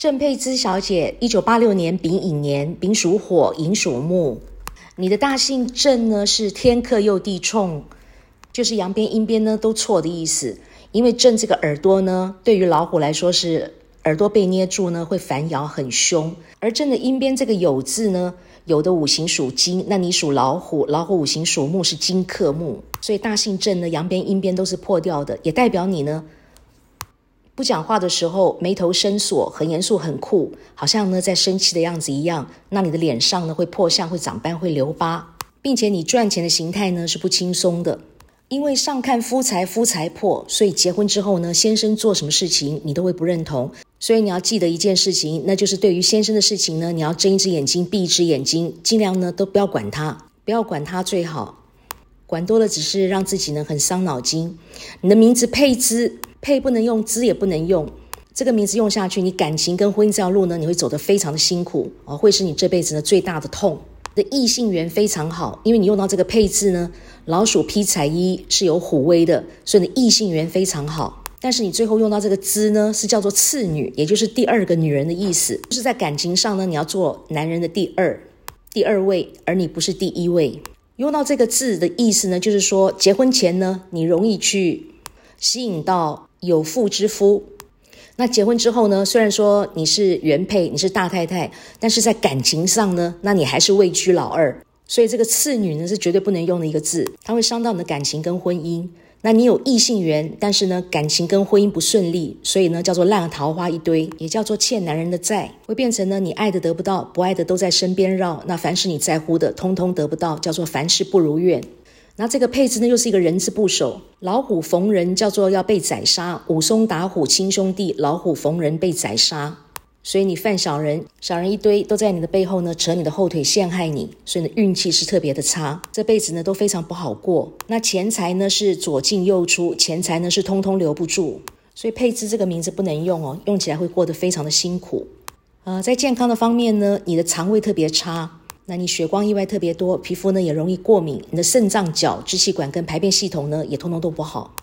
郑佩芝小姐，一九八六年丙寅年，丙属火，寅属木。你的大姓郑呢是天克又地冲，就是阳边阴边呢都错的意思。因为郑这个耳朵呢，对于老虎来说是耳朵被捏住呢会反咬很凶，而郑的阴边这个酉字呢，有的五行属金，那你属老虎，老虎五行属木，是金克木，所以大姓郑呢阳边阴边都是破掉的，也代表你呢。不讲话的时候，眉头深锁，很严肃，很酷，好像呢在生气的样子一样。那你的脸上呢会破相，会长斑，会留疤，并且你赚钱的形态呢是不轻松的。因为上看夫财，夫财破，所以结婚之后呢，先生做什么事情你都会不认同。所以你要记得一件事情，那就是对于先生的事情呢，你要睁一只眼睛闭一只眼睛，尽量呢都不要管他，不要管他最好。管多了只是让自己呢很伤脑筋。你的名字佩芝。配不能用，资也不能用。这个名字用下去，你感情跟婚姻这条路呢，你会走得非常的辛苦哦，会是你这辈子呢最大的痛。的异性缘非常好，因为你用到这个配置呢，老鼠披彩衣是有虎威的，所以你异性缘非常好。但是你最后用到这个资呢，是叫做次女，也就是第二个女人的意思，就是在感情上呢，你要做男人的第二第二位，而你不是第一位。用到这个字的意思呢，就是说结婚前呢，你容易去吸引到。有妇之夫，那结婚之后呢？虽然说你是原配，你是大太太，但是在感情上呢，那你还是位居老二。所以这个次女呢，是绝对不能用的一个字，它会伤到你的感情跟婚姻。那你有异性缘，但是呢，感情跟婚姻不顺利，所以呢，叫做烂桃花一堆，也叫做欠男人的债，会变成呢，你爱的得不到，不爱的都在身边绕。那凡是你在乎的，通通得不到，叫做凡事不如愿。那这个配置呢，又是一个人字部首，老虎逢人叫做要被宰杀，武松打虎亲兄弟，老虎逢人被宰杀，所以你犯小人，小人一堆都在你的背后呢，扯你的后腿陷害你，所以呢运气是特别的差，这辈子呢都非常不好过。那钱财呢是左进右出，钱财呢是通通留不住，所以配置这个名字不能用哦，用起来会过得非常的辛苦。呃，在健康的方面呢，你的肠胃特别差。那你血光意外特别多，皮肤呢也容易过敏，你的肾脏、脚、支气管跟排便系统呢也通通都不好。